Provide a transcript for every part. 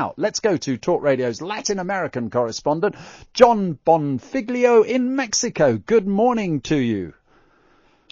Now, let's go to Talk Radio's Latin American correspondent, Jon Bonfiglio in Mexico. Good morning to you.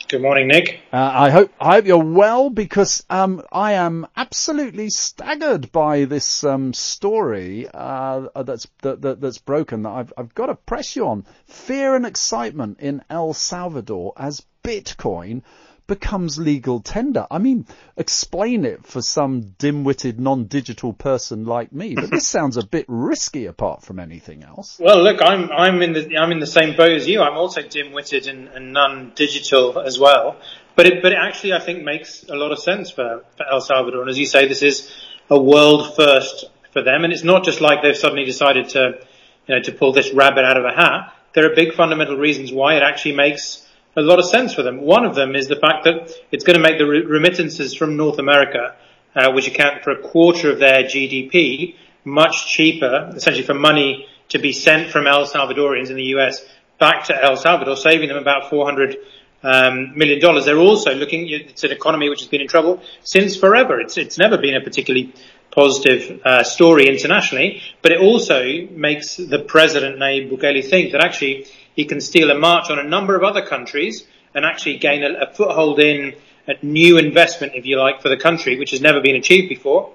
Good morning, Nick. Uh, I hope I hope you're well because um, I am absolutely staggered by this um, story uh, that's that, that, that's broken that I've I've got to press you on. Fear and excitement in El Salvador as Bitcoin becomes legal tender. I mean, explain it for some dim-witted non-digital person like me, but this sounds a bit risky apart from anything else. Well, look, I'm I'm in the I'm in the same boat as you. I'm also dim-witted and, and non-digital as well. But it but it actually I think makes a lot of sense for, for El Salvador. And as you say, this is a world first for them, and it's not just like they've suddenly decided to you know to pull this rabbit out of a hat. There are big fundamental reasons why it actually makes a lot of sense for them. One of them is the fact that it's going to make the remittances from North America, uh, which account for a quarter of their GDP, much cheaper, essentially for money to be sent from El Salvadorians in the US back to El Salvador, saving them about 400 um, million dollars. They're also looking, it's an economy which has been in trouble since forever. It's, it's never been a particularly positive uh, story internationally, but it also makes the president, Nayib Bukele, think that actually he can steal a march on a number of other countries and actually gain a, a foothold in a new investment, if you like, for the country, which has never been achieved before.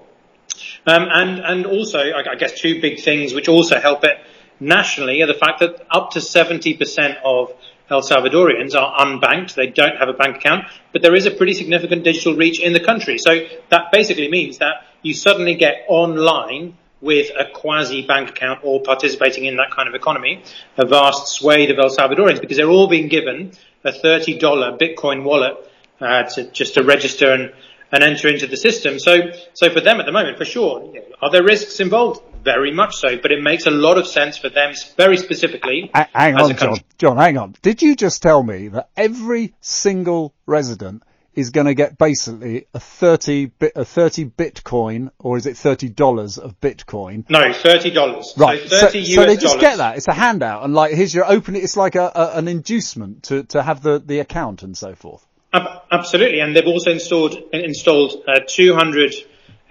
Um, and, and also, I, I guess two big things which also help it nationally are the fact that up to 70% of El Salvadorians are unbanked. They don't have a bank account, but there is a pretty significant digital reach in the country. So that basically means that you suddenly get online with a quasi bank account or participating in that kind of economy, a vast swathe of El Salvadorians, because they're all being given a $30 Bitcoin wallet uh, to just to register and, and enter into the system. So, so for them at the moment, for sure, are there risks involved? Very much so, but it makes a lot of sense for them very specifically. Hang on, Jon. Jon, hang on. Did you just tell me that every single resident is going to get basically a 30 bit, a 30 Bitcoin, or is it $30 of Bitcoin? No, $30. Right. So, 30 so, so they just get that. It's a handout and like, here's your open, it's like a, a, an inducement to, to have the, the account and so forth. Absolutely. And they've also installed, installed uh, 200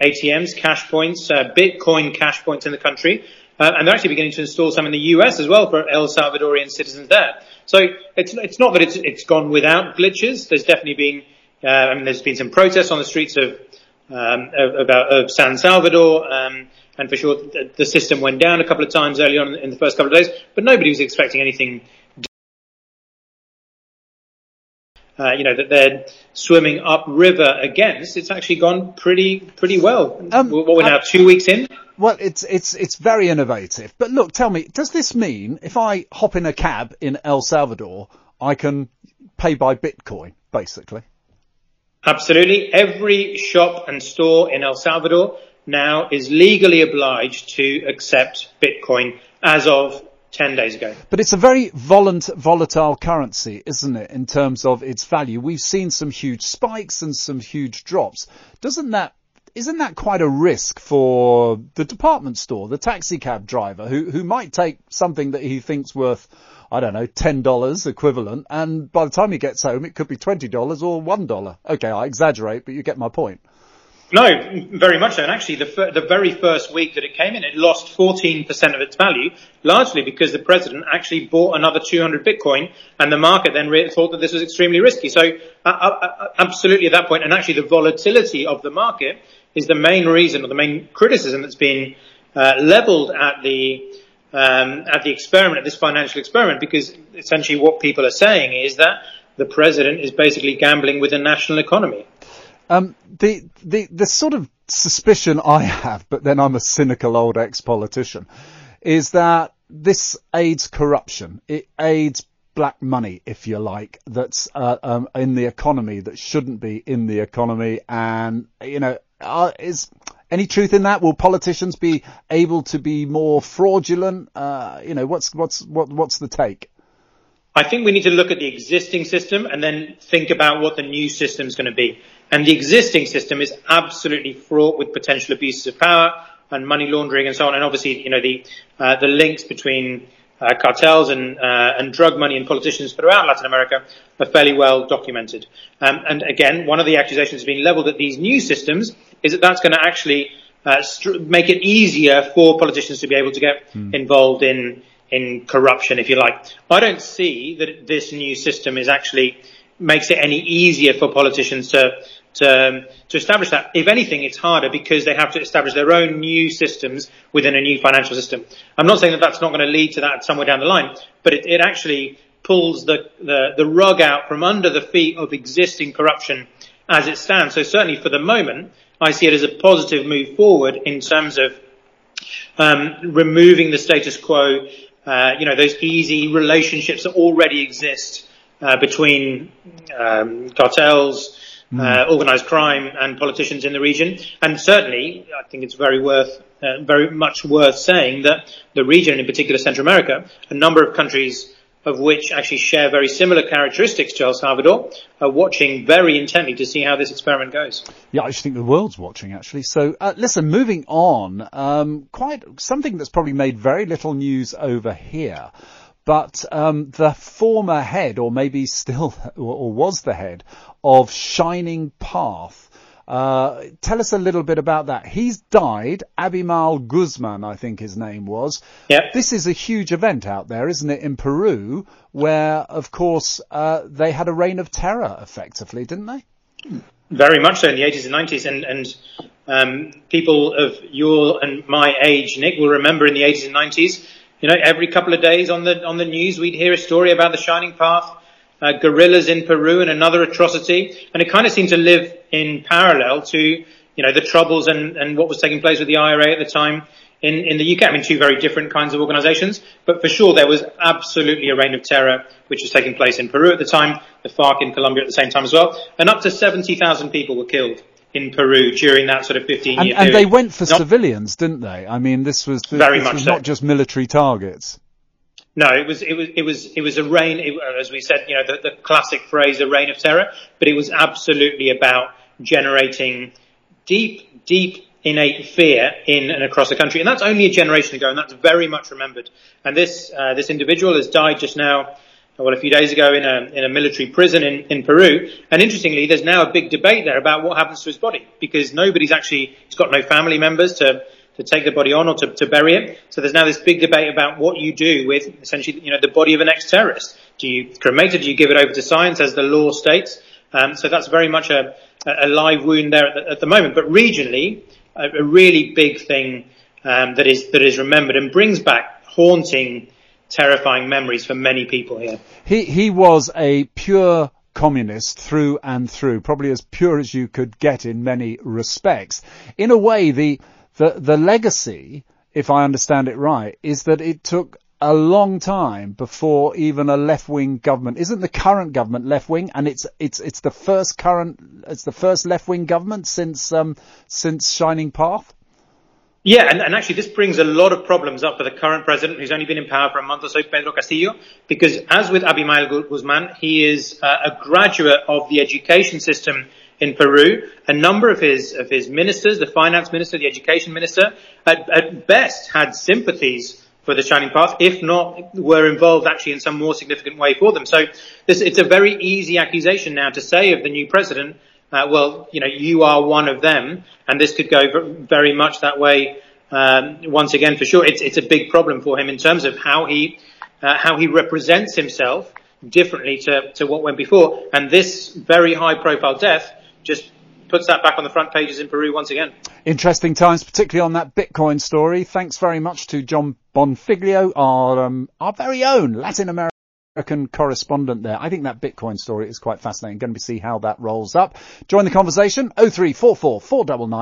ATMs, cash points, uh, Bitcoin cash points in the country. Uh, and they're actually beginning to install some in the US as well for El Salvadorian citizens there. So it's, it's not that it's, it's gone without glitches. There's definitely been uh, I mean, there's been some protests on the streets of um, of, of, San Salvador, um, and for sure the, the, system went down a couple of times early on in the first couple of days, but nobody was expecting anything. Uh, you know that they're swimming upriver against. It's actually gone pretty pretty well. Um, what we're now two weeks in. Well, it's it's it's very innovative. But look, tell me, does this mean if I hop in a cab in El Salvador, I can pay by Bitcoin, basically? Absolutely. Every shop and store in El Salvador now is legally obliged to accept Bitcoin as of 10 days ago. But it's a very volatile currency, isn't it, in terms of its value? We've seen some huge spikes and some huge drops. Doesn't that isn't that quite a risk for the department store, the taxi cab driver who, who might take something that he thinks worth I don't know, $10 equivalent. And by the time he gets home, it could be $20 or $1. Okay, I exaggerate, but you get my point. No, very much so. And actually, the, the very first week that it came in, it lost 14% of its value, largely because the president actually bought another 200 Bitcoin, and the market then re- thought that this was extremely risky. So, uh, uh, absolutely at that point, and actually the volatility of the market is the main reason or the main criticism that's been uh, leveled at the um, at the experiment, at this financial experiment, because essentially what people are saying is that the president is basically gambling with the national economy. Um, the, the, the sort of suspicion I have, but then I'm a cynical old ex-politician, is that this aids corruption. It aids black money, if you like, that's uh, um, in the economy that shouldn't be in the economy, and you know, uh, is any truth in that? Will politicians be able to be more fraudulent? Uh, you know, what's what's what, what's the take? I think we need to look at the existing system and then think about what the new system is going to be. And the existing system is absolutely fraught with potential abuses of power and money laundering and so on. And obviously, you know, the uh, the links between uh, cartels and uh, and drug money and politicians throughout Latin America are fairly well documented. Um, and again, one of the accusations has been levelled at these new systems is that that's going to actually uh, str- make it easier for politicians to be able to get involved in in corruption, if you like. I don't see that this new system is actually makes it any easier for politicians to to, um, to establish that. If anything, it's harder because they have to establish their own new systems within a new financial system. I'm not saying that that's not going to lead to that somewhere down the line, but it, it actually pulls the, the, the rug out from under the feet of existing corruption as it stands. So certainly for the moment, I see it as a positive move forward in terms of um, removing the status quo, uh, you know, those easy relationships that already exist uh, between um, cartels, uh, organized crime and politicians in the region. And certainly, I think it's very worth, uh, very much worth saying that the region, in particular Central America, a number of countries of which actually share very similar characteristics to El Salvador, are watching very intently to see how this experiment goes. Yeah, I just think the world's watching actually. So, uh, listen, moving on, um, quite something that's probably made very little news over here. But um, the former head, or maybe still, or was the head of Shining Path, uh, tell us a little bit about that. He's died. Abimael Guzman, I think his name was. Yep. This is a huge event out there, isn't it, in Peru, where, of course, uh, they had a reign of terror, effectively, didn't they? Very much so in the 80s and 90s, and, and um, people of your and my age, Nick, will remember in the 80s and 90s. You know, every couple of days on the on the news, we'd hear a story about the Shining Path, uh, guerrillas in Peru, and another atrocity, and it kind of seemed to live in parallel to you know the troubles and, and what was taking place with the IRA at the time in, in the UK. I mean, two very different kinds of organisations, but for sure there was absolutely a reign of terror which was taking place in Peru at the time, the FARC in Colombia at the same time as well, and up to 70,000 people were killed in Peru during that sort of 15 And, year and period. they went for Not- civilians, didn't they? I mean, this was this, Very this much was so. not just military targets. No, it was it was it was it was a reign, it, as we said, you know, the, the classic phrase, a reign of terror. But it was absolutely about generating deep, deep innate fear in and across the country, and that's only a generation ago, and that's very much remembered. And this uh, this individual has died just now. Well, a few days ago in a in a military prison in, in Peru, and interestingly, there's now a big debate there about what happens to his body because nobody's actually he's got no family members to to take the body on or to, to bury it. So there's now this big debate about what you do with essentially, you know, the body of an ex-terrorist. Do you cremate it? Do you give it over to science as the law states? Um, so that's very much a, a live wound there at the, at the moment. But regionally, a, a really big thing um, that is that is remembered and brings back haunting, terrifying memories for many people here. He he was a pure communist through and through, probably as pure as you could get in many respects. In a way, the the the legacy, if I understand it right, is that it took a long time before even a left wing government isn't the current government left wing and it's it's it's the first current it's the first left wing government since um since Shining Path. Yeah, and, and actually this brings a lot of problems up for the current president who's only been in power for a month or so, Pedro Castillo, because as with Abimael Guzman, he is uh, a graduate of the education system in Peru. A number of his, of his ministers, the finance minister, the education minister, at, at best had sympathies for the Shining Path, if not were involved actually in some more significant way for them. So this, it's a very easy accusation now to say of the new president, uh, well, you know, you are one of them, and this could go very much that way. Um, once again, for sure, it's it's a big problem for him in terms of how he uh, how he represents himself differently to to what went before, and this very high profile death just puts that back on the front pages in Peru once again. Interesting times, particularly on that Bitcoin story. Thanks very much to Jon Bonfiglio, our um, our very own Latin American. correspondent there. I think that Bitcoin story is quite fascinating. Going to see how that rolls up. Join the conversation. 0344 499